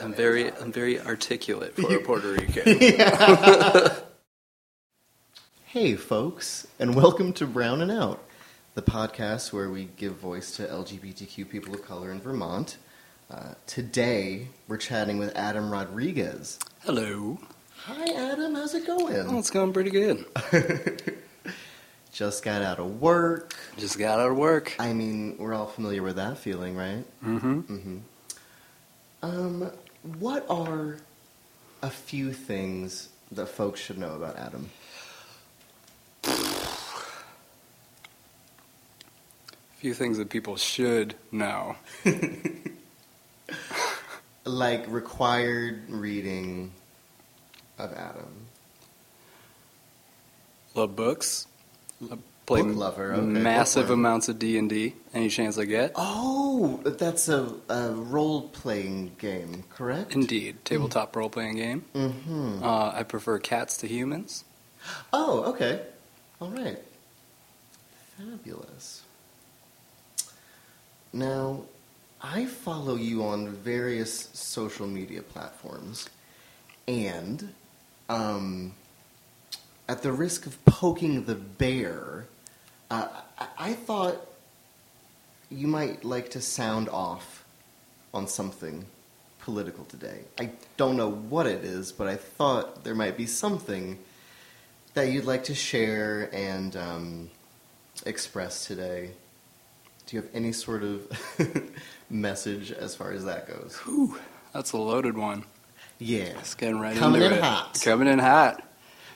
I'm very, I'm very articulate for a Puerto Rican. Hey, folks, and welcome to Brown and Out, the podcast where we give voice to LGBTQ people of color in Vermont. Uh, today, we're chatting with Adam Rodriguez. Hello. Hi, Adam. How's it Oh, going? it's going pretty good. Just got out of work. Just got out of work. I mean, we're all familiar with that feeling, right? Mm-hmm. Mm-hmm. Um, what are a few things that folks should know about Adam? A few things that people should know. Like required reading of Adam. Love books. Love- Play Book lover, okay, massive amounts of D and D. Any chance I get. Oh, that's a, a role playing game, correct? Indeed, tabletop role playing game. Mm-hmm. Uh, I prefer cats to humans. Oh, okay. All right. Fabulous. Now, I follow you on various social media platforms, and um, at the risk of poking the bear, uh, I, I thought you might like to sound off on something political today. I don't know what it is, but I thought there might be something that you'd like to share and um, express today. Do you have any sort of message as far as that goes? Whew, that's a loaded one. Yeah. It's getting right Coming in it. hot. Coming in hot.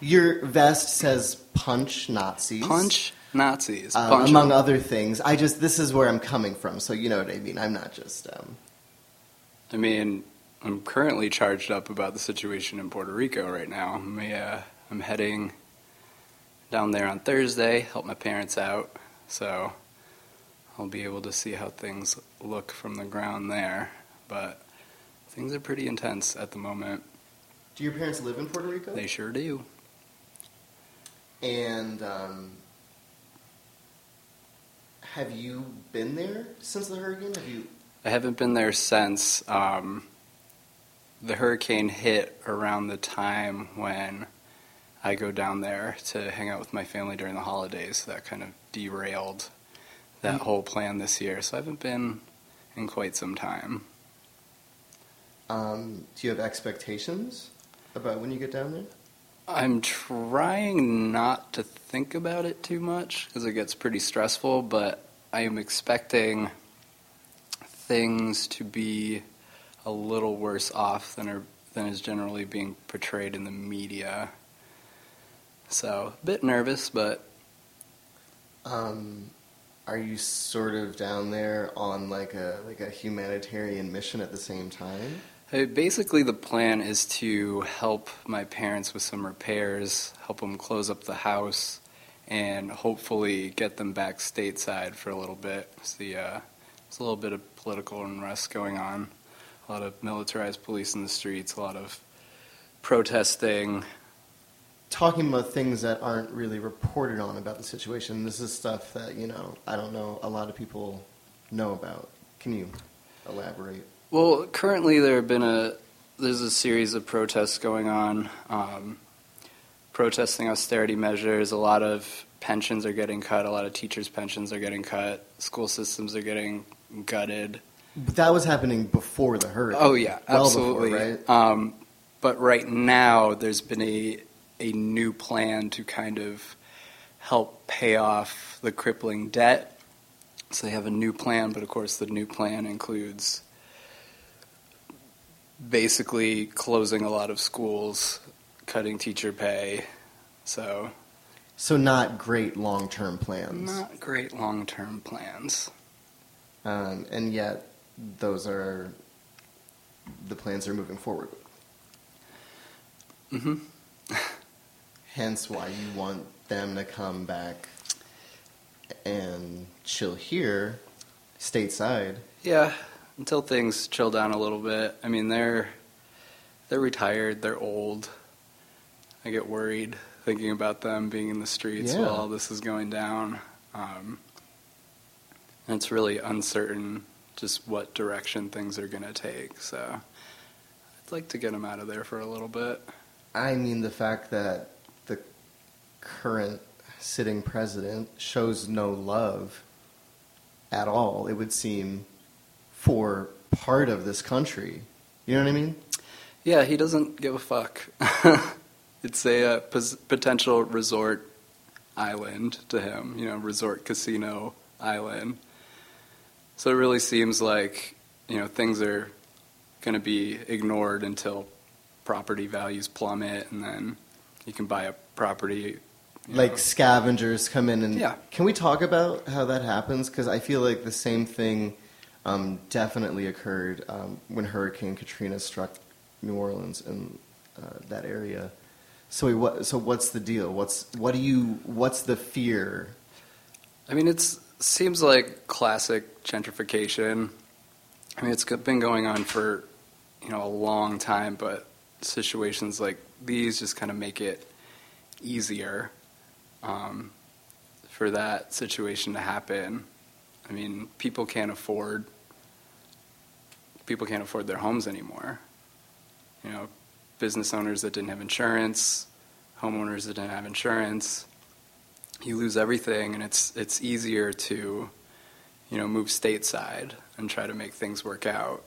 Your vest says punch Nazis. Punch Nazis. um, among other things. I just, this is where I'm coming from, so you know what I mean. I'm not just, um, I mean, I'm currently charged up about the situation in Puerto Rico right now. I'm, uh, I'm heading down there on Thursday, help my parents out, so I'll be able to see how things look from the ground there. But things are pretty intense at the moment. do your parents live in Puerto Rico? They sure do. And um, have you been there since the hurricane? Have you? I haven't been there since um, the hurricane hit around the time when I go down there to hang out with my family during the holidays. That kind of derailed that Mm. whole plan this year. So I haven't been in quite some time. Um, do you have expectations about when you get down there? I'm trying not to think about it too much because it gets pretty stressful, but I am expecting things to be a little worse off than are, than is generally being portrayed in the media. So, a bit nervous, but Um, are you sort of down there on like a like a humanitarian mission at the same time? basically the plan is to help my parents with some repairs, help them close up the house, and hopefully get them back stateside for a little bit. See, uh, there's a little bit of political unrest going on, a lot of militarized police in the streets, a lot of protesting. Talking about things that aren't really reported on about the situation. This is stuff that you know I don't know a lot of people know about. Can you elaborate? Well, currently there have been a there's a series of protests going on, um, protesting austerity measures. A lot of pensions are getting cut. A lot of teachers' pensions are getting cut. School systems are getting gutted. But that was happening before the hurricane. Oh yeah, Well absolutely. Before, right? um, but right now, there's been a a new plan to kind of help pay off the crippling debt. So they have a new plan, but of course, the new plan includes basically closing a lot of schools, cutting teacher pay. So So not great long term plans. not great long term plans. Um, and yet, those are the plans they're moving forward with. hmm Hence, why you want them to come back and chill here, stateside. Yeah, until things chill down a little bit. I mean, they're they're retired, they're old. I get worried thinking about them being in the streets Yeah. while all this is going down. Um, and it's really uncertain just what direction things are going to take. So I'd like to get them out of there for a little bit. I mean, the fact that the current sitting president shows no love at all, it would seem, for part of this country. You know what I mean? Yeah, he doesn't give a fuck. it's a uh, pos- potential resort island to him, you know, resort casino island. So it really seems like, you know, things are going to be ignored until property values plummet and then you can buy a property. Like know. scavengers come in and. Yeah. Can we talk about how that happens? Because I feel like the same thing um, definitely occurred um, when Hurricane Katrina struck New Orleans and uh, that area. So, what, so what's the deal? What's what do you? What's the fear? I mean, it seems like classic gentrification. I mean, it's been going on for you know a long time, but situations like these just kind of make it easier um, for that situation to happen. I mean, people can't afford people can't afford their homes anymore. You know, business owners that didn't have insurance, homeowners that didn't have insurance you lose everything, and it's it's easier to, you know, move stateside and try to make things work out.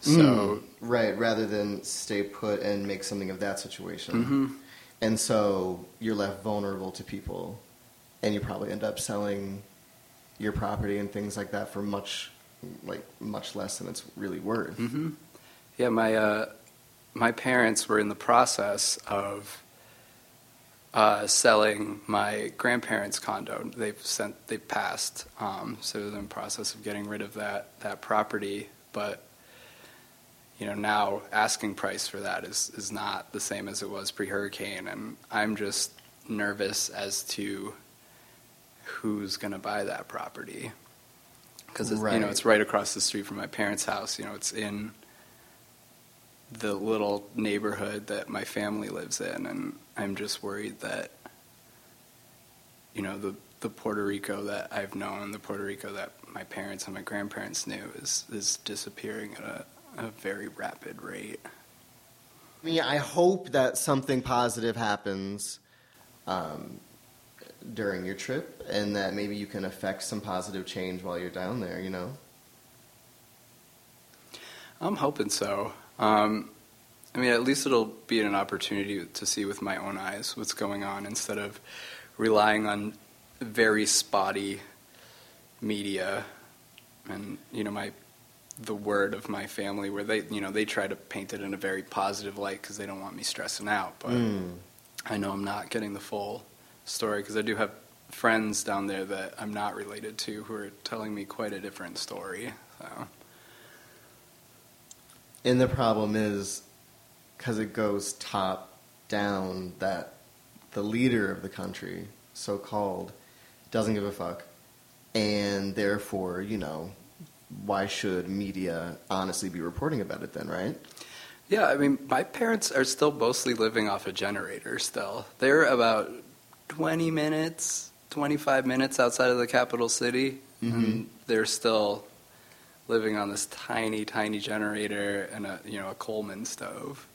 So, Mm, right, rather than stay put and make something of that situation. mhm. And so you're left vulnerable to people, and you probably end up selling your property and things like that for much, like much less than it's really worth. hmm Yeah, my uh, my parents were in the process of uh, selling my grandparents' condo. They've sent, they've passed, um, so they're in the process of getting rid of that that property. But you know, now asking price for that is is not the same as it was pre-hurricane, and I'm just nervous as to who's going to buy that property because you know it's right across the street from my parents' house. You know, it's in the little neighborhood that my family lives in, and I'm just worried that you know the the Puerto Rico that I've known, the Puerto Rico that my parents and my grandparents knew, is is disappearing at a, a very rapid rate. I mean, I hope that something positive happens um, during your trip, and that maybe you can affect some positive change while you're down there. You know. I'm hoping so. Um, I mean, at least it'll be an opportunity to see with my own eyes what's going on instead of relying on very spotty media and you know my the word of my family where they you know they try to paint it in a very positive light because they don't want me stressing out but Mm. I know I'm not getting the full story because I do have friends down there that I'm not related to who are telling me quite a different story so And the problem is, because it goes top down, that the leader of the country, so called, doesn't give a fuck. And therefore, you know, why should media honestly be reporting about it then, right? Yeah, I mean, my parents are still mostly living off a generator still. They're about 20 minutes, 25 minutes outside of the capital city, and they're still living on this tiny, tiny generator and a, you know, a Coleman stove.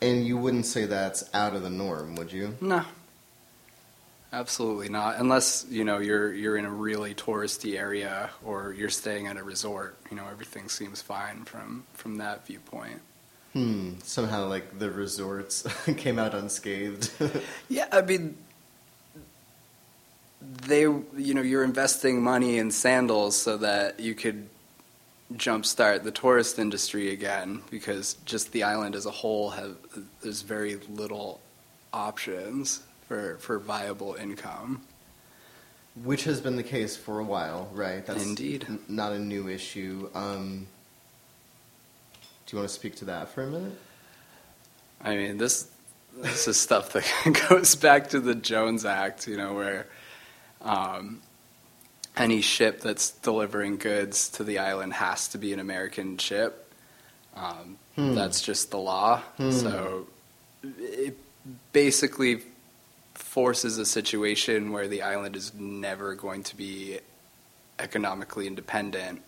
And you wouldn't say that's out of the norm, would you? No. Absolutely not. Unless, you know, you're you're in a really touristy area or you're staying at a resort, you know, everything seems fine from from that viewpoint. Hmm. Somehow, like the resorts came out unscathed. Yeah, I mean, they, you know, you're investing money in sandals so that you could jumpstart the tourist industry again because just the island as a whole have there's very little options for for viable income. Which has been the case for a while, right? that's Indeed. n- not a new issue. Um, do you want to speak to that for a minute? I mean, this this is stuff that goes back to the Jones Act, you know, where um, any ship that's delivering goods to the island has to be an American ship. Um, Hmm. That's just the law. Hmm. So it basically forces a situation where the island is never going to be economically independent.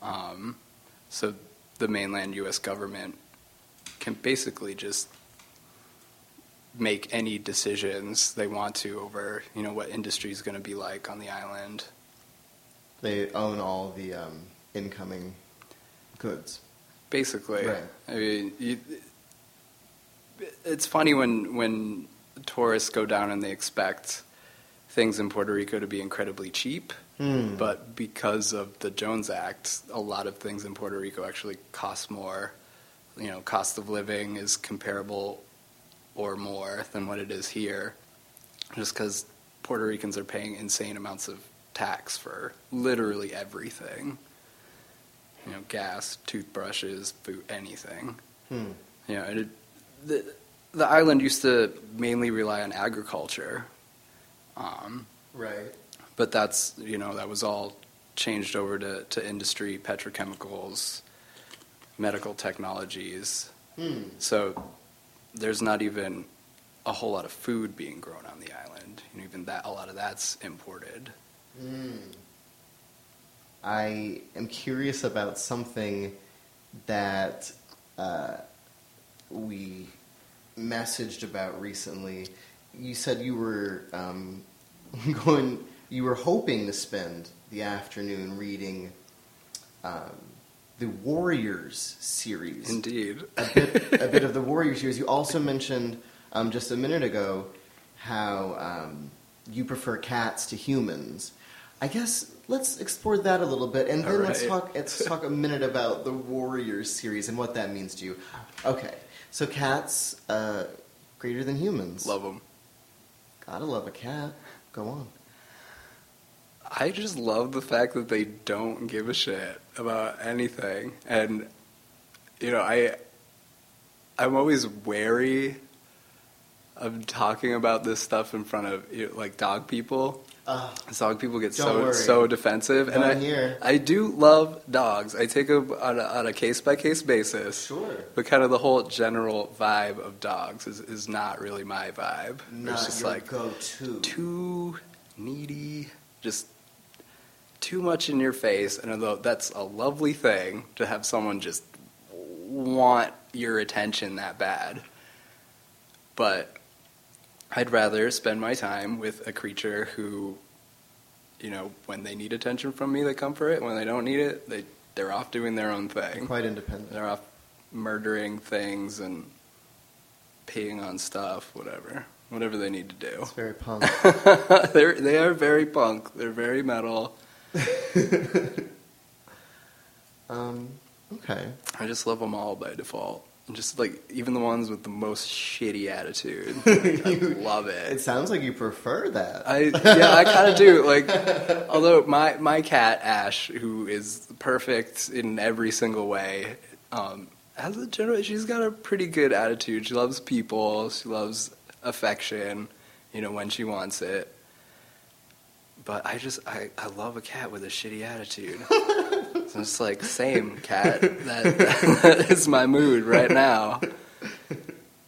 Um, so the mainland U.S. government can basically just make any decisions they want to over you know what industry is going to be like on the island. They own all the um, incoming goods. Basically, Right. I mean, you, it's funny when when tourists go down and they expect things in Puerto Rico to be incredibly cheap, Hmm. but because of the Jones Act, a lot of things in Puerto Rico actually cost more. You know, cost of living is comparable or more than what it is here, just because Puerto Ricans are paying insane amounts of tax for literally everything. You know, gas, toothbrushes, food, anything. Hmm. You know, it, the the island used to mainly rely on agriculture, um, Right. but that's you know that was all changed over to, to industry, petrochemicals, medical technologies. Hmm. So there's not even a whole lot of food being grown on the island. You know, even that a lot of that's imported. Mm. I am curious about something that uh, we messaged about recently. You said you were um, going, you were hoping to spend the afternoon reading um, the Warriors series Indeed. a bit, a bit of the Warriors series. You also mentioned um, just a minute ago how um, you prefer cats to humans. I guess let's explore that a little bit, and then All let's talk. Let's talk a minute about the Warriors series and what that means to you. Okay, so cats uh, greater than humans. Love them. Gotta love a cat. Go on. I just love the fact that they don't give a shit about anything, and you know, I I'm always wary of talking about this stuff in front of you know, like dog people. Uh, Dog people get so worry. so defensive, and I here. I do love dogs. I take them on a, on a case by case basis. sure. But kind of the whole general vibe of dogs is, is not really my vibe. Not it's just your like go-to. too needy, just too much in your face. And although that's a lovely thing to have someone just want your attention that bad, but I'd rather spend my time with a creature who, you know, when they need attention from me, they come for it. When they don't need it, they they're off doing their own thing. Quite independent. They're off murdering things and peeing on stuff, whatever, whatever they need to do. It's very punk. They're they are very punk. They're very metal. um, okay. I just love them all by default. And Just like even the ones with the most shitty attitude, I love It it. sounds like you prefer that. I yeah, I kind of do. Like, although my my cat Ash, who is perfect in every single way, um, has a general. She's got a pretty good attitude. She loves people. She loves affection. You know when she wants it. But I just I, I love a cat with a shitty attitude. it's like same cat. That, that is my mood right now.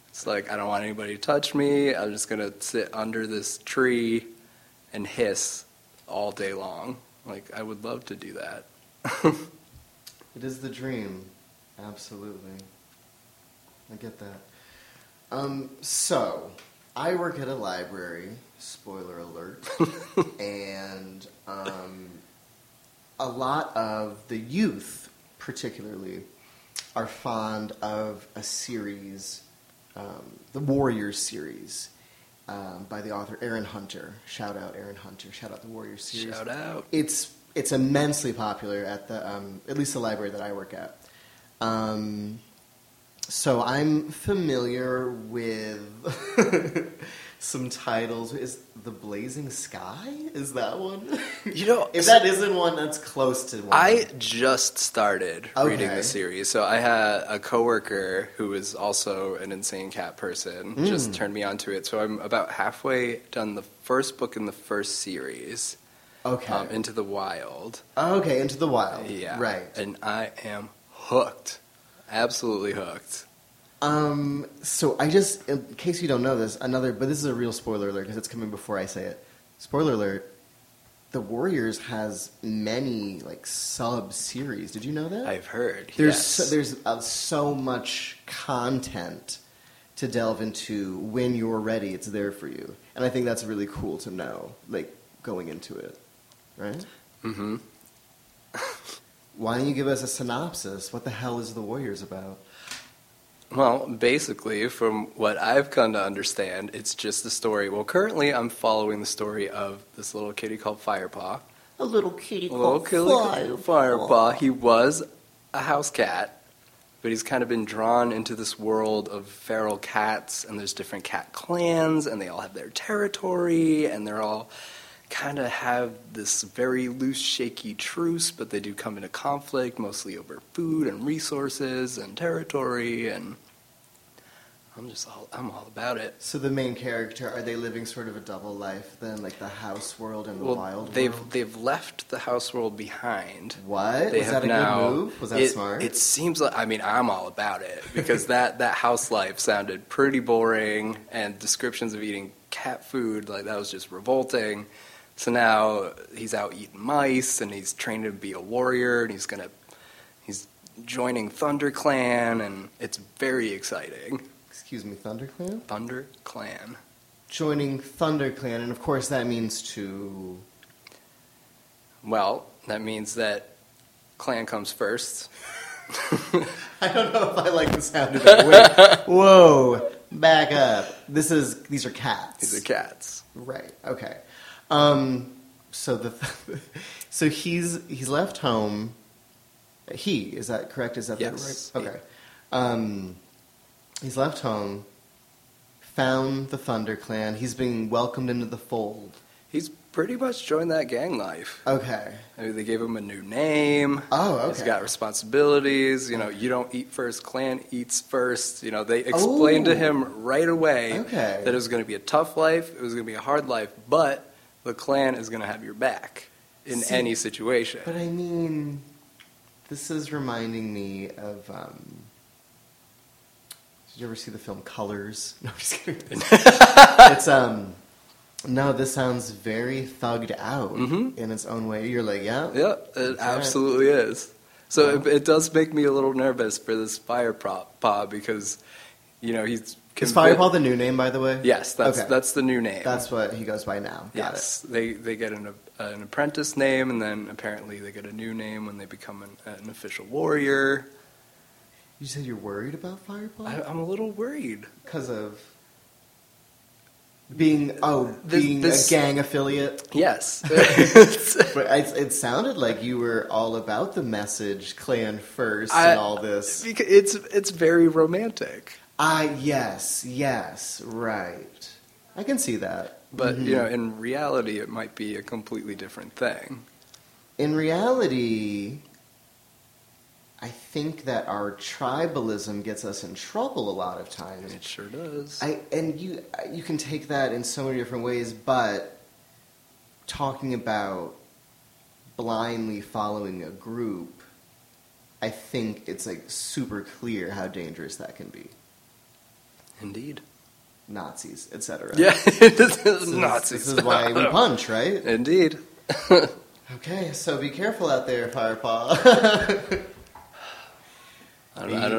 It's like I don't want anybody to touch me. I'm just gonna sit under this tree and hiss all day long. Like I would love to do that. It is the dream. Absolutely. I get that. Um, so, I work at a library, spoiler alert, and um, a lot of the youth, particularly, are fond of a series, um, the Warriors series, um, by the author Erin Hunter. Shout out Erin Hunter. Shout out the Warriors series Shout out. it's it's immensely popular at the um, at least the library that I work at. Um, so I'm familiar with some titles. Is the Blazing Sky? Is that one? You know, if that isn't one, that's close to one. I just started reading the series, so I had a coworker who is also an insane cat person Mm. just turned me onto it. So I'm about halfway done the first book in the first series, okay. um, Into the Wild. okay, Into the Wild. Yeah, Right. And I am hooked, absolutely hooked. Um, so I just, in case you don't know this, another, but this is a real spoiler alert because it's coming before I say it. Spoiler alert: The Warriors has many like sub series. Did you know that? I've heard. there's yes. so, there's uh, so much content to delve into when you're ready. It's there for you, and I think that's really cool to know, like going into it, right? Mm-hmm. Why don't you give us a synopsis? What the hell is The Warriors about? Well, basically, from what I've come to understand, it's just the story. Well, currently, I'm following the story of this little kitty called Firepaw. A little kitty A little kitty called Firepaw. He was a house cat, but he's kind of been drawn into this world of feral cats, and there's different cat clans, and they all have their territory, and they're all kind of have this very loose, shaky truce, but they do come into conflict, mostly over food and resources and territory, and I'm just all I'm all about it. So the main character are they living sort of a double life then, like the house world and the Well, wild they've world? they've left the house world behind. What They was have that a now, good move? Was that it, smart? It seems like I mean I'm all about it because that that house life sounded pretty boring and descriptions of eating cat food like that was just revolting. So now he's out eating mice and he's trained to be a warrior and he's gonna he's joining ThunderClan and it's very exciting. Excuse me, ThunderClan? Thunder Clan. Joining ThunderClan, and of course that means to. Well, that means that clan comes first. I don't know if I like the sound of it. Wait, whoa, back up. This is these are cats. These are cats. Right. Okay. Um, so the so he's he's left home. He is that correct? Is that the Yes, right? Okay. Um, he's left home. Found the ThunderClan. He's being welcomed into the fold. He's pretty much joined that gang life. Okay. I mean, they gave him a new name. Oh, okay. He's got responsibilities. You know, you don't eat first, clan eats first. You know, they explained to Oh. him right away Okay. that it was going to be a tough life, it was going to be a hard life, but the clan is going to have your back in See, any situation. But I mean, this is reminding me of. Um, did you ever see the film Colors? No, I'm just kidding. it's um. No, this sounds very thugged out Mhm. in its own way. You're like, yeah, yeah, it That's right. absolutely is. So Well. it, it does make me a little nervous for this fire prop paw because, you know, he's Is convi- Fireball the new name, by the way? Yes, that's Okay. that's the new name. That's what he goes by now. Got yes, they they get an an apprentice name, and then apparently they get a new name when they become an, an official warrior. You said you're worried about Fireball I, I'm a little worried. because of being oh This- being this- a gang affiliate. Yes, But it, it sounded like you were all about the message, clan first, I- and all this. It's it's very romantic. Ah, yes, yes, right. I can see that. But Mhm. you know, in reality, it might be a completely different thing. in reality, I think that our tribalism gets us in trouble a lot of times. It sure does. I and you you can take that in so many different ways, but talking about blindly following a group, I think it's like super clear how dangerous that can be. Indeed. Nazis, etc. Yeah, This is, Nazis. This is why we punch, right? Indeed. Okay, so be careful out there, Firepaw.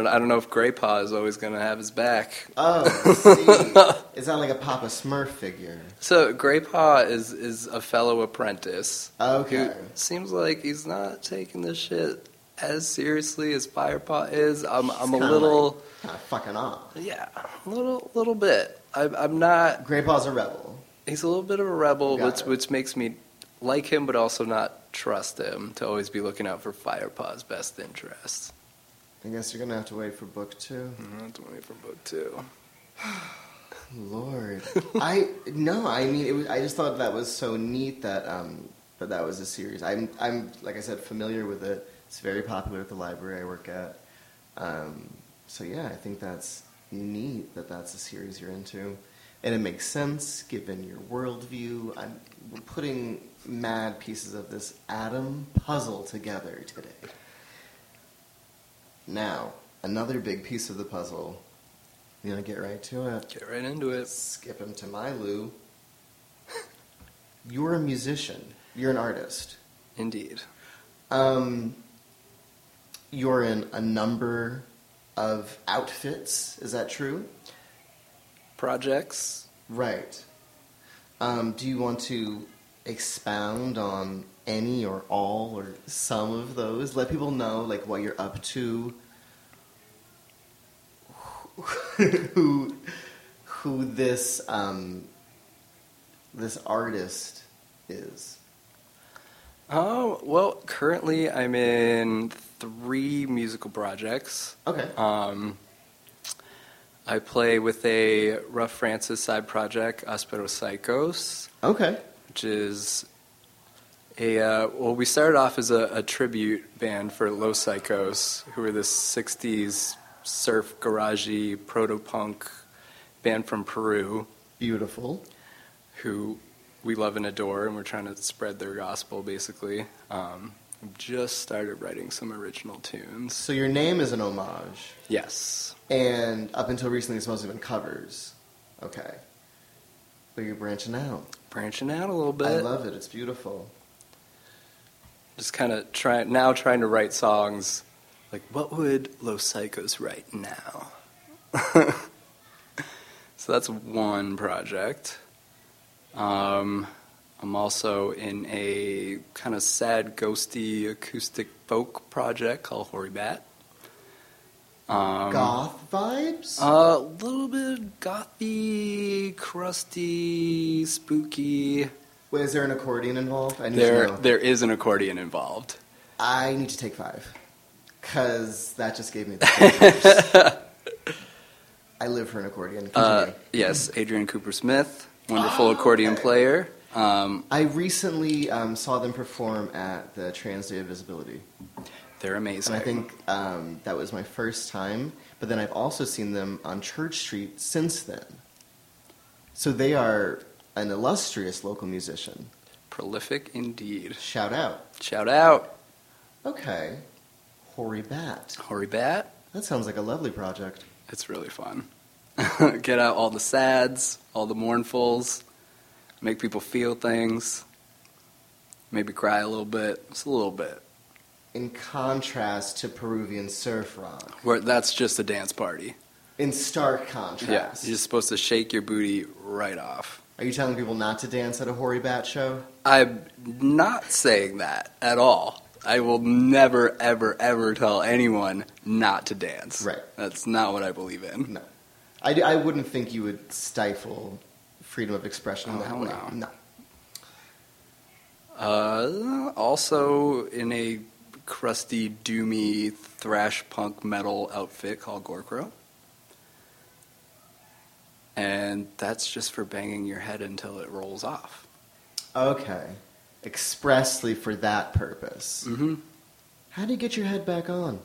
I don't, I don't. Know if Graypaw is always going to have his back. oh, see. Is that like a Papa Smurf figure? So Graypaw is is a fellow apprentice. Okay. Seems like he's not taking this shit as seriously as Firepaw is. I'm I'm a little Kind of fucking off. yeah, a little little bit. I'm I'm not. Graypaw's a rebel. He's a little bit of a rebel, Got which it. which makes me like him, but also not trust him to always be looking out for Firepaw's best interests. I guess you're gonna have to wait for book two. Mm, That's waiting for book two. Lord, I no, I mean, it was, I just thought that was so neat that um, that that was a series. I'm I'm like I said, familiar with it. It's very popular at the library I work at. Um, so yeah, I think that's neat that that's a series you're into, and it makes sense given your worldview. I'm we're putting mad pieces of this Adam puzzle together today. Now, another big piece of the puzzle. You gonna get right to it? Get right into it. Skip him to my Lou. You're a musician. You're an artist. Indeed. Um, you're in a number of outfits. Is that true? Projects. Right. Um, do you want to expound on any or all or some of those? Let people know like what you're up to. who who this um, this artist is. Oh, well, currently I'm in three musical projects. Okay. Um, I play with a Rough Francis side project, Aspero Saicos, Okay. which is a, uh, well, we started off as a, a tribute band for Los Saicos, who were this 60s surf garagey proto punk band from Peru Beautiful. who we love and adore, and we're trying to spread their gospel basically. Um, just started writing some original tunes. So your name is an homage, Yes. and up until recently, it's mostly been covers. Okay. But you're branching out. Branching out a little bit. I love it. It's beautiful. Just kind of trying now trying to write songs like what would Los Saicos write now? so that's one project. Um, I'm also in a kind of sad, ghosty acoustic folk project called Hoary Bat. Um, Goth vibes. A little bit gothy, crusty, spooky. Wait, is there an accordion involved? I need There, to know. there is an accordion involved. I need to take five, cause that just gave me the. I live for an accordion. Uh, yes, Adrian Cooper Smith, wonderful accordion okay. player. Um, I recently um, saw them perform at the Trans Day of Visibility, they're amazing. and I think um, that was my first time. But then I've also seen them on Church Street since then. So they are an illustrious local musician. prolific indeed. Shout out. Shout out, Okay, Hoary Bat. Hoary Bat. That sounds like a lovely project. It's really fun. Get out all the sads, all the mournfuls, make people feel things, maybe cry a little bit, just a little bit. In contrast to Peruvian surf rock. Where that's just a dance party. In stark contrast. Yeah, you're just supposed to shake your booty right off. Are you telling people not to dance at a Hoary Bat show? I'm not saying that at all. I will never, ever, ever tell anyone not to dance. Right. That's not what I believe in. No. I, d- I wouldn't think you would stifle freedom of expression Oh, that hell way. no. No. Uh, also in a crusty, doomy thrash punk metal outfit called Gorkro. And that's just for banging your head until it rolls off. Okay. Expressly for that purpose. Mm-hmm. How do you get your head back on?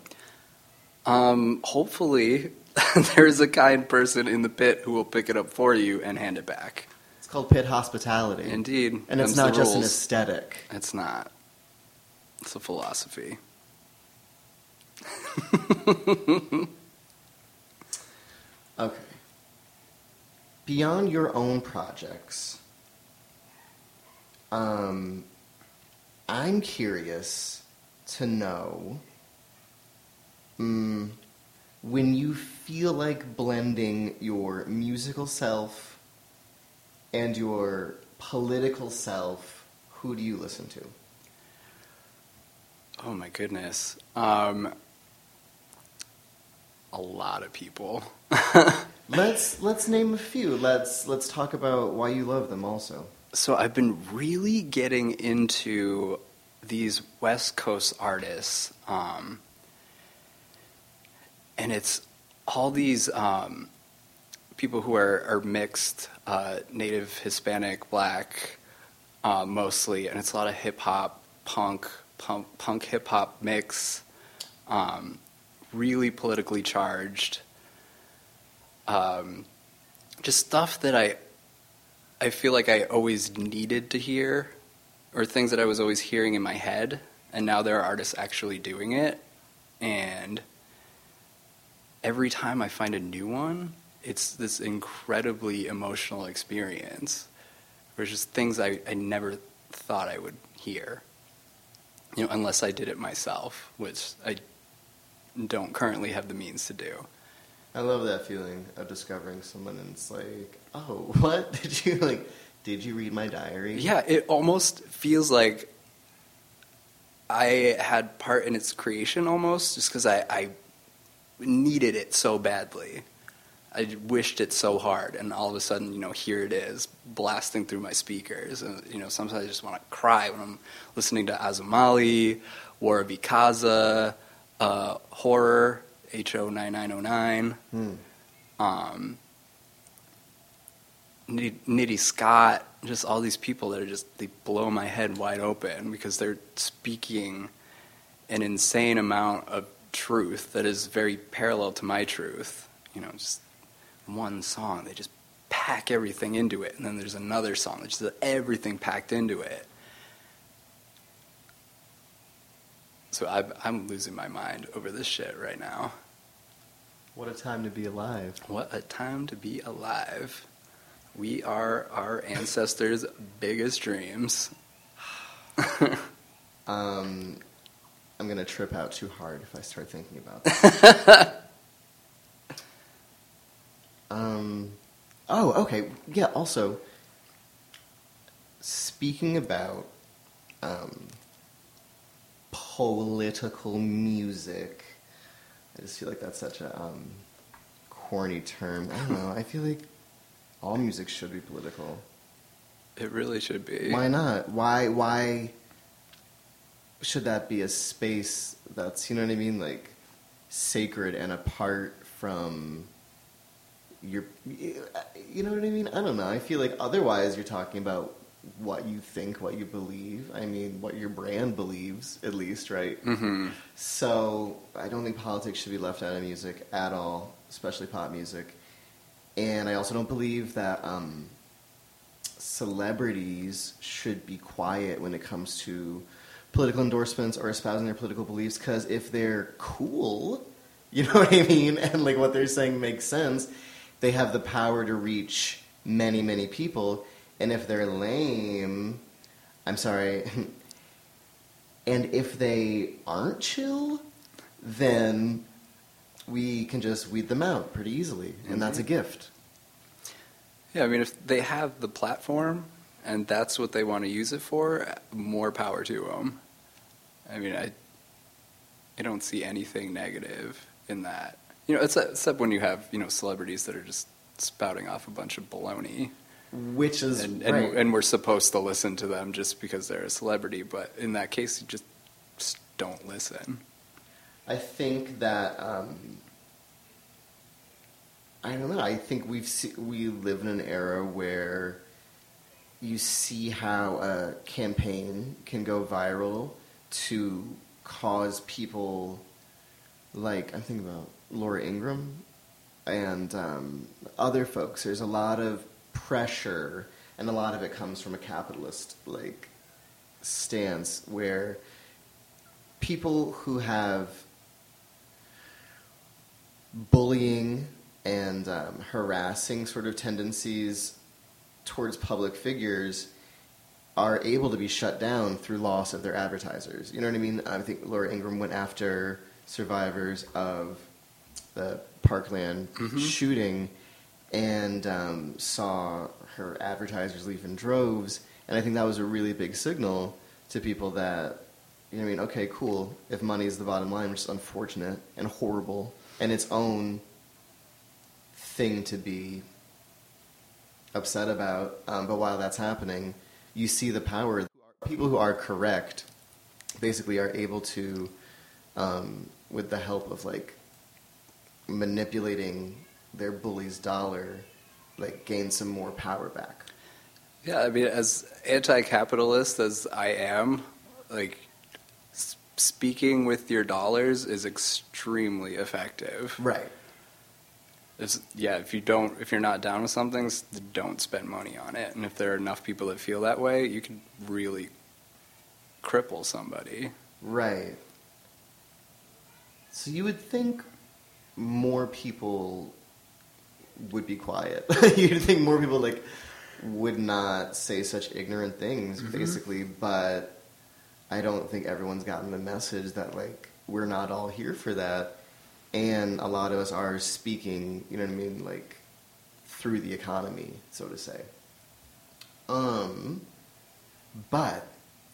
Um, hopefully, there's a kind person in the pit who will pick it up for you and hand it back. It's called pit hospitality. Indeed. and it's not just an aesthetic. It's not. It's a philosophy. Okay. Beyond your own projects, um, I'm curious to know mm, when you feel like blending your musical self and your political self, who do you listen to? Oh my goodness. Um, a lot of people. Let's let's name a few. Let's let's talk about why you love them also. So I've been really getting into these West Coast artists, um, and it's all these um, people who are, are mixed, uh, Native, Hispanic, Black, uh, mostly, and it's a lot of hip hop, punk, punk, punk hip hop mix, um, really politically charged. Um, just stuff that I I feel like I always needed to hear, or things that I was always hearing in my head, and now there are artists actually doing it. And every time I find a new one, it's this incredibly emotional experience. There's just things I, I never thought I would hear, you know, unless I did it myself, which I don't currently have the means to do. I love that feeling of discovering someone and it's like, oh, what did you like? Did you read my diary? Yeah, it almost feels like I had part in its creation almost, just because I, I needed it so badly. I wished it so hard, and all of a sudden, you know, here it is, blasting through my speakers. And, you know, sometimes I just want to cry when I'm listening to Azumali, War of Ikaza, uh, Horror, HO99O9. Hmm. Um, Nitty, Nitty Scott, just all these people that are just they blow my head wide open because they're speaking an insane amount of truth that is very parallel to my truth. You know, just one song they just pack everything into it, and then there's another song that's just everything packed into it. So I, I'm losing my mind over this shit right now. What a time to be alive. What a time to be alive. We are our ancestors' biggest dreams. Um, I'm gonna trip out too hard if I start thinking about that. um, oh, okay. Yeah. Also, speaking about um, political music, I just feel like that's such a um, corny term. I don't know. I feel like all music should be political. It really should be. Why not? Why why should that be a space that's you know what I mean, like sacred and apart from your you know what I mean? I don't know. I feel like otherwise you're talking about what you think, what you believe. I mean, what your brand believes, at least, right? hmm So I don't think politics should be left out of music at all, especially pop music. And I also don't believe that um, celebrities should be quiet when it comes to political endorsements or espousing their political beliefs. Because if they're cool, you know what I mean, and like what they're saying makes sense, they have the power to reach many, many people. And if they're lame, I'm sorry. And if they aren't chill, then we can just weed them out pretty easily, and mm-hmm. that's a gift. Yeah, I mean, if they have the platform and that's what they want to use it for, more power to them. I mean, I, I don't see anything negative in that. You know, except, except when you have you know celebrities that are just spouting off a bunch of baloney, Which is and and, right. and we're supposed to listen to them just because they're a celebrity. But in that case, you just, just don't listen. I think that um, I don't know. I think we've se- we live in an era where you see how a campaign can go viral to cause people like I'm thinking about Laura Ingraham and um, other folks. There's a lot of pressure, and a lot of it comes from a capitalist like stance where people who have bullying and um, harassing sort of tendencies towards public figures are able to be shut down through loss of their advertisers. You know what I mean? I think Laura Ingraham went after survivors of the Parkland Mhm. shooting and um, saw her advertisers leave in droves. And I think that was a really big signal to people that, you know I mean? Okay, cool. If money is the bottom line, which is unfortunate and horrible and its own thing to be upset about. Um, but while that's happening, you see the power. People who are correct basically are able to, um, with the help of like manipulating their bully's dollar, like gain some more power back. Yeah, I mean, as anti-capitalist as I am, like s- speaking with your dollars is extremely effective. Right. It's, yeah, if you don't, if you're not down with something, don't spend money on it. And if there are enough people that feel that way, you can really cripple somebody. Right. So you would think more people would be quiet. You'd think more people like would not say such ignorant things, Mhm. basically. But I don't think everyone's gotten the message that like we're not all here for that. and a lot of us are speaking. You know what I mean, like through the economy, so to say. Um, but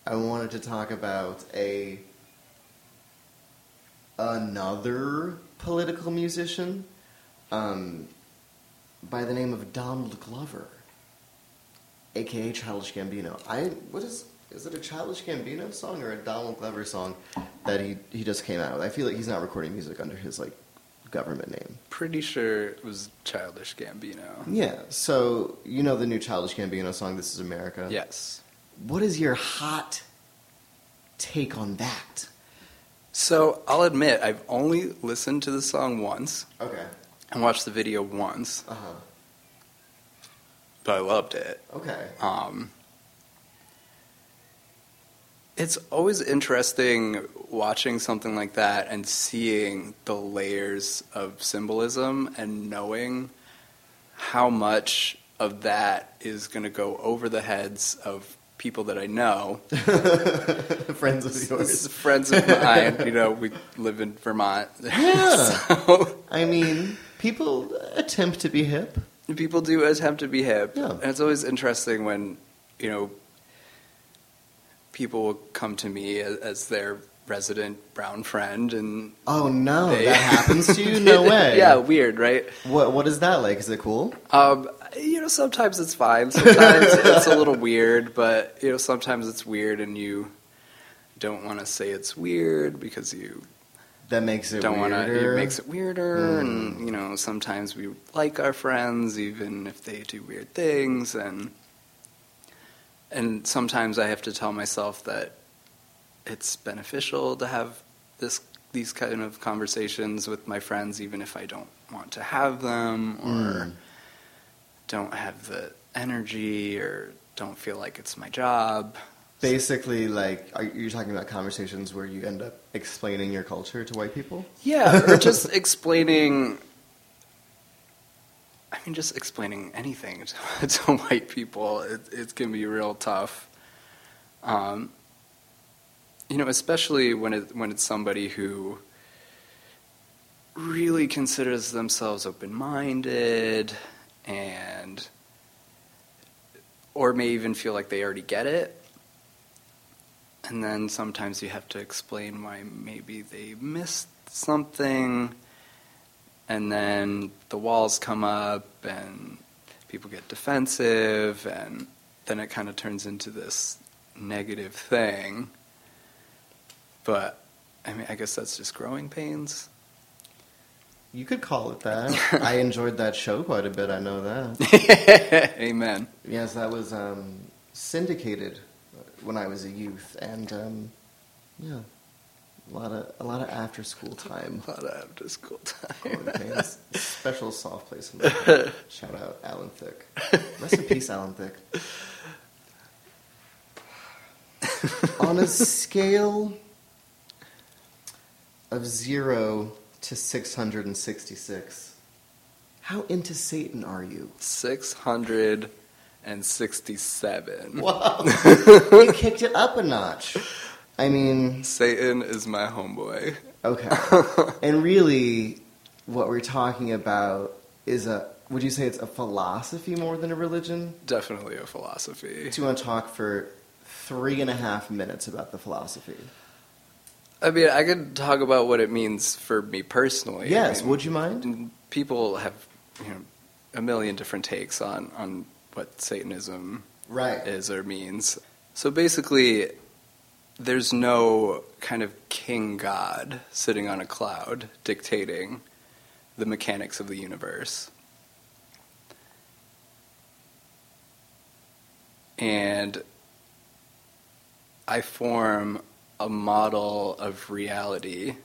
I wanted to talk about a another political musician um, by the name of Donald Glover, aka Childish Gambino. I what is is it a Childish Gambino song or a Donald Glover song that he he just came out with? I feel like he's not recording music under his like government name. Pretty sure it was Childish Gambino. Yeah. So you know the new Childish Gambino song, "This Is America." Yes. What is your hot take on that? So I'll admit, I've only listened to the song once Okay. And watched the video once, Uh huh. but I loved it. Okay. Um, it's always interesting watching something like that and seeing the layers of symbolism and knowing how much of that is going to go over the heads of people that I know. Friends of yours. Friends of mine, you know, we live in Vermont. Yeah. so I mean, people attempt to be hip. people do attempt to be hip. Yeah. And it's always interesting when, you know, people will come to me as, as their resident brown friend and Oh no, They- that happens to you? No way. yeah, weird, right? What What is that like? Is it cool? Um, you know, sometimes it's fine. Sometimes it's a little weird, but you know, sometimes it's weird, and you don't want to say it's weird because you That makes it don't want to. weirder. It makes it weirder, Hmm. and you know, sometimes we like our friends even if they do weird things, and and sometimes I have to tell myself that it's beneficial to have this these kind of conversations with my friends, even if I don't want to have them or Mm. don't have the energy or don't feel like it's my job. Basically, like, are you talking about conversations where you end up explaining your culture to white people? Yeah, or just explaining. I mean, just explaining anything to, to white people, it, it can be real tough. Um, you know, especially when it when it's somebody who really considers themselves open-minded and or may even feel like they already get it and then sometimes you have to explain why maybe they missed something and then the walls come up and people get defensive and then it kind of turns into this negative thing but i mean i guess that's just growing pains You could call it that. I enjoyed that show quite a bit. I know that. amen Yes, that was um, syndicated when I was a youth, and um, yeah, a lot of a lot of after school time. a lot of after school time. Special soft place in my heart. Shout out Alan Thicke. Rest in peace, Alan Thicke. On a scale of zero to six hundred and sixty-six, how into Satan are you? 667 Wow, you kicked it up a notch. I mean, satan is my homeboy okay. And really, what we're talking about is a. Would you say it's a philosophy more than a religion? definitely a philosophy Do you want to talk for three and a half minutes about the philosophy? I mean, I could talk about what it means for me personally. yes. I mean, would you mind? People have you know a million different takes on on what Satanism Right. is or means. So basically, there's no kind of king god sitting on a cloud dictating the mechanics of the universe. And I form a model of reality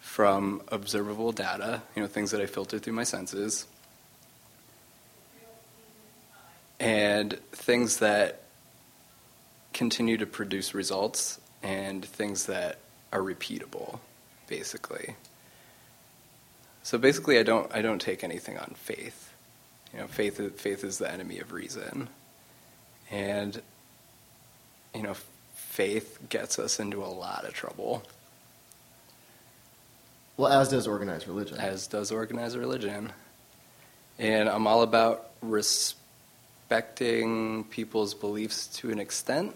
from observable data, you know, things that I filter through my senses, and things that continue to produce results and things that are repeatable, basically. So basically, I don't I don't take anything on faith. You know, faith is, faith is the enemy of reason, and you know, faith gets us into a lot of trouble. Well, as does organized religion. as does organized religion. And I'm all about respecting people's beliefs to an extent,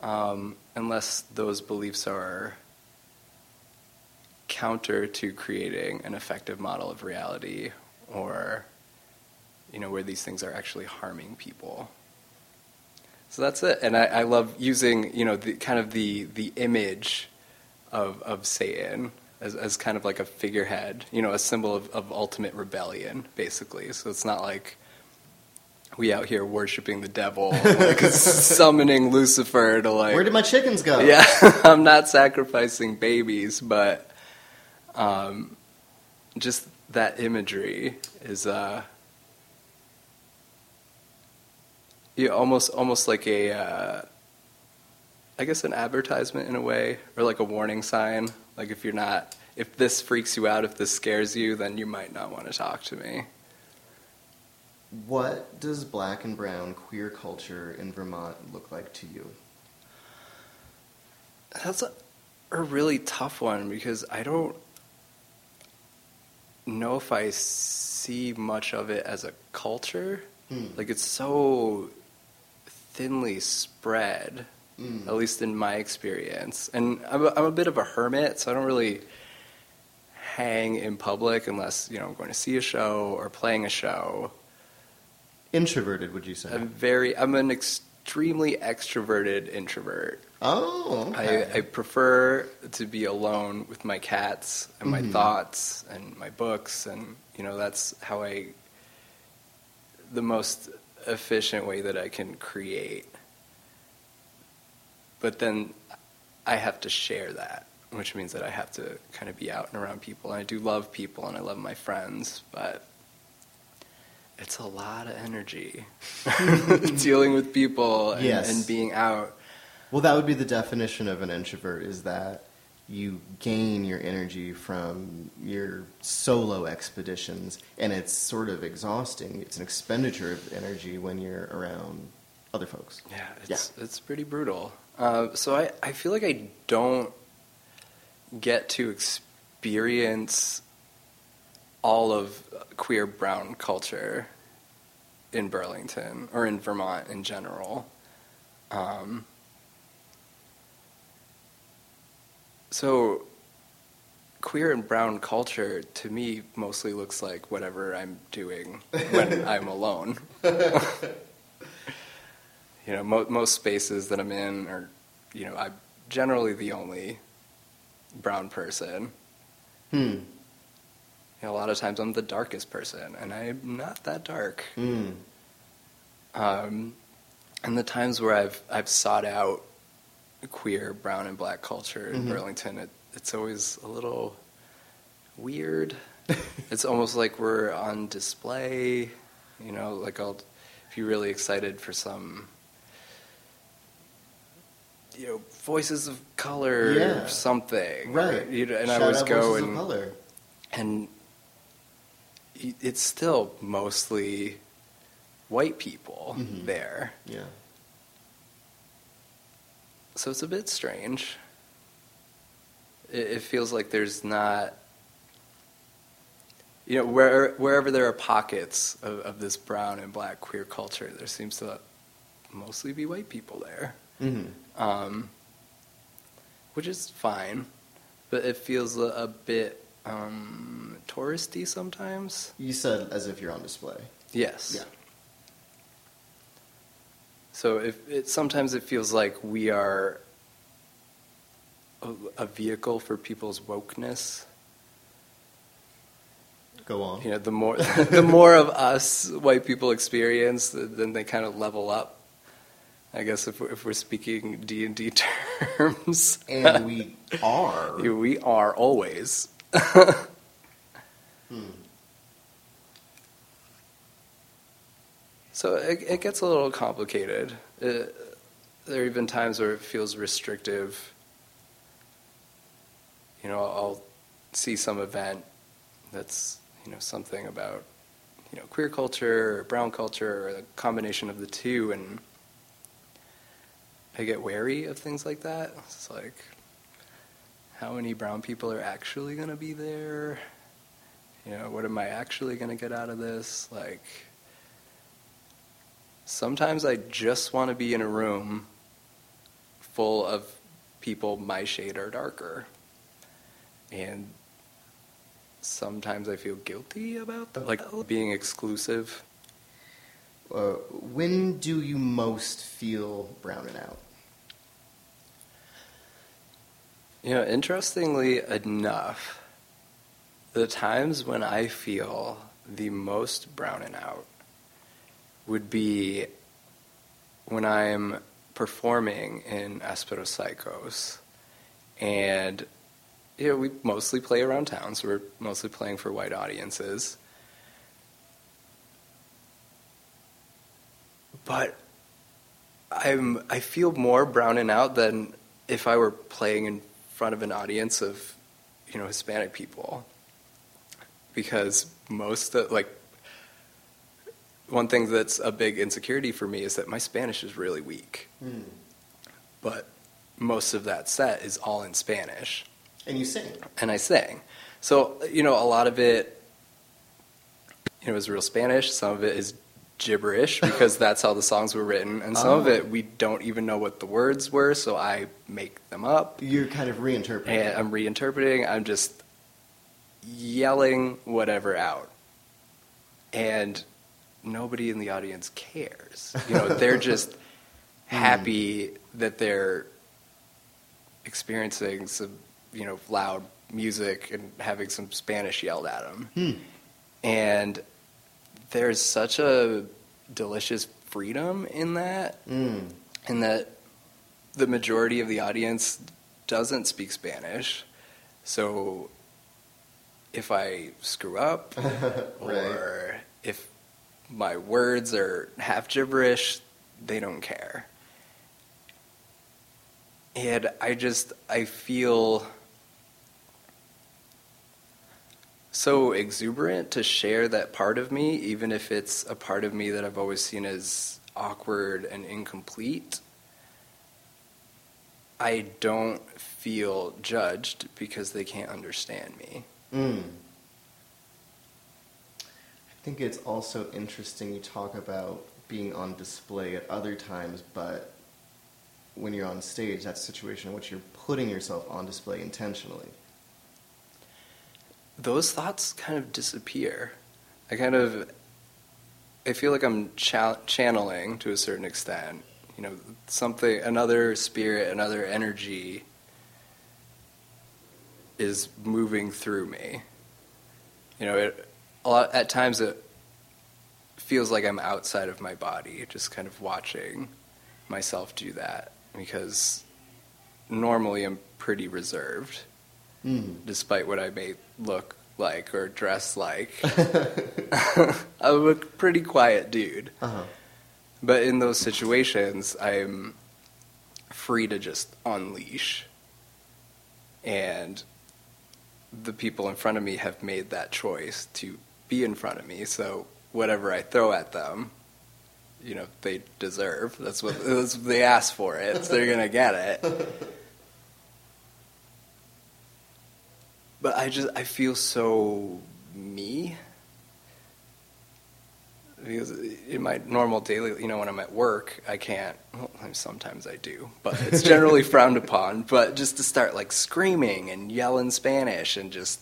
um, unless those beliefs are counter to creating an effective model of reality or you know where these things are actually harming people. So that's it. And i, I love using you know the kind of the the image of of satan as, as kind of like a figurehead you know a symbol of, of ultimate rebellion basically. So it's not like we out here worshiping the devil like summoning lucifer to like Where did my chickens go? yeah, I'm not sacrificing babies, but um, just that imagery is uh, yeah, almost almost like a, uh, I guess an advertisement in a way, or like a warning sign. Like if you're not, if this freaks you out, if this scares you, then you might not want to talk to me. What does black and brown queer culture in Vermont look like to you? That's a, a really tough one because I don't know if I see much of it as a culture. Hmm. Like it's so thinly spread, Mm. at least in my experience. And I'm a, I'm a bit of a hermit, so I don't really hang in public unless you know I'm going to see a show or playing a show. Introverted, would you say? I'm very I'm an extremely extroverted introvert. oh, okay. I, I prefer to be alone with my cats and my Mhm. thoughts and my books, and you know that's how I. The most efficient way that I can create. But then I have to share that, which means that I have to kind of be out and around people. And I do love people and I love my friends, but it's a lot of energy dealing with people and, Yes. and being out. Well, that would be the definition of an introvert is that you gain your energy from your solo expeditions, and it's sort of exhausting. It's an expenditure of energy when you're around other folks. Yeah, it's it's pretty brutal. Uh, so I, I feel like I don't get to experience all of queer brown culture in Burlington or in Vermont in general. Um, so queer and brown culture to me mostly looks like whatever I'm doing when I'm alone. you know, mo- most spaces that I'm in are, you know, I'm generally the only brown person. Hmm. You know, a lot of times I'm the darkest person, and I'm not that dark. Hmm. Um, and the times where I've I've sought out queer brown and black culture in Mhm. Burlington, it, it's always a little weird. it's almost like we're on display. You know, like I'll be really excited for some, you know, voices of color Yeah. or something. Right. Or, you know, and Shout I always go and color. and it's still mostly white people Mhm. there. Yeah. So it's a bit strange. It, it feels like there's not, you know, where, wherever there are pockets of, of this brown and black queer culture, there seems to mostly be white people there, hmm um, which is fine, but it feels a, a bit um, touristy sometimes. You said as if you're on display. Yes. Yeah. So if it sometimes it feels like we are a, a vehicle for people's wokeness. Go on. You know, the more the more of us white people experience, then they kind of level up. I guess if we're, if we're speaking D and D terms, And we are. we are always. Hmm. So it, it gets a little complicated. It, there are even times where it feels restrictive. You know, I'll see some event that's you know something about you know queer culture or brown culture or a combination of the two, and I get wary of things like that. It's like how many brown people are actually going to be there? You know, what am I actually going to get out of this? Like, sometimes I just want to be in a room full of people my shade or darker. And sometimes I feel guilty about that, like being exclusive. Uh, when do you most feel browning out? You know, interestingly enough, the times when I feel the most browning out would be when I'm performing in Aspero Saicos. And, you know, we mostly play around town, so we're mostly playing for white audiences. But I'm, I feel more browning out than if I were playing in front of an audience of, you know, Hispanic people. Because most of, like, one thing that's a big insecurity for me is that my Spanish is really weak. Mm. But most of that set is all in Spanish. And you sing. And I sing. So, you know, a lot of it, you know, is real Spanish. Some of it is gibberish because that's how the songs were written. And some Oh. of it, we don't even know what the words were, so I make them up. You're kind of reinterpreting. And I'm reinterpreting. I'm just yelling whatever out. And nobody in the audience cares. You know, they're just happy that they're experiencing some, you know, loud music and having some Spanish yelled at them. Hmm. And there's such a delicious freedom in that Mm. and that the majority of the audience doesn't speak Spanish. So if I screw up or if my words are half gibberish, they don't care. And I just, I feel so exuberant to share that part of me, even if it's a part of me that I've always seen as awkward and incomplete. I don't feel judged because they can't understand me. Mm. I think it's also interesting you talk about being on display at other times, but when you're on stage, that's a situation in which you're putting yourself on display intentionally. Those thoughts kind of disappear. I kind of, I feel like I'm cha- channeling to a certain extent. You know, something, another spirit, another energy is moving through me. You know, it, a lot, at times it feels like I'm outside of my body, just kind of watching myself do that because normally I'm pretty reserved, Mm. despite what I may look like or dress like. I'm a pretty quiet dude. Uh-huh. But in those situations, I'm free to just unleash. And the people in front of me have made that choice to be in front of me. So whatever I throw at them, you know, they deserve. That's what, that's what they asked for it. So they're going to get it. But I just, I feel so me because in my normal daily, you know, when I'm at work, I can't. Well, sometimes I do, but it's generally frowned upon. But just to start like screaming and yelling Spanish and just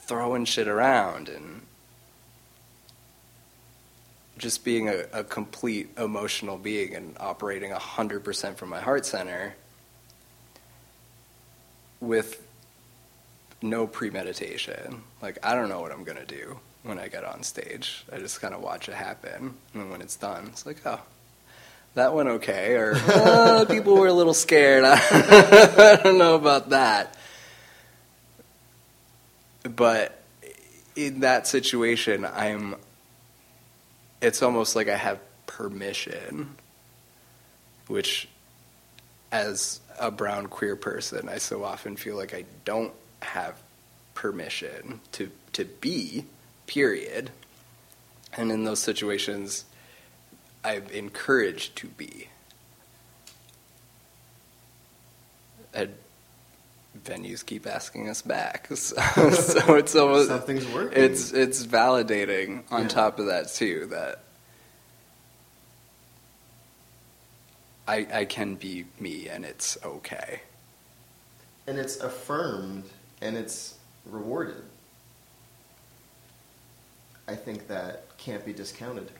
throwing shit around and just being a, a complete emotional being and operating 100% from my heart center with no premeditation. Like, I don't know what I'm to do when I get on stage. I just kind of watch it happen. And when it's done, it's like, oh, that went okay. Or, oh, people were a little scared. I don't know about that. But in that situation, I'm, it's almost like I have permission, which, as a brown queer person, I so often feel like I don't have permission to to be period and in those situations i'm encouraged to be and venues keep asking us back. So, so it's almost Something's working. it's it's validating on Yeah. top of that too that I I can be me and it's okay. and it's affirmed and it's rewarded. I think that can't be discounted.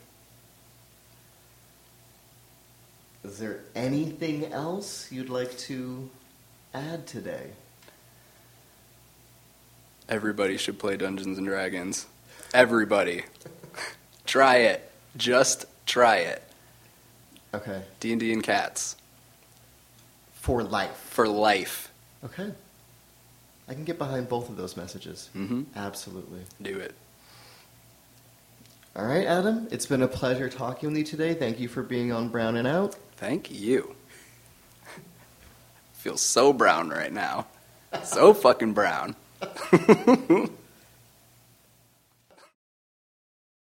Is there anything else you'd like to add today? Everybody should play Dungeons and Dragons. Everybody. try it. Just try it. Okay. D&D and cats For life. for life. Okay. I can get behind both of those messages. Mhm. Absolutely. Do it. All right, Adam. It's been a pleasure talking with you today. Thank you for being on Brown and Out. Thank you. Feel so brown right now. So fucking brown.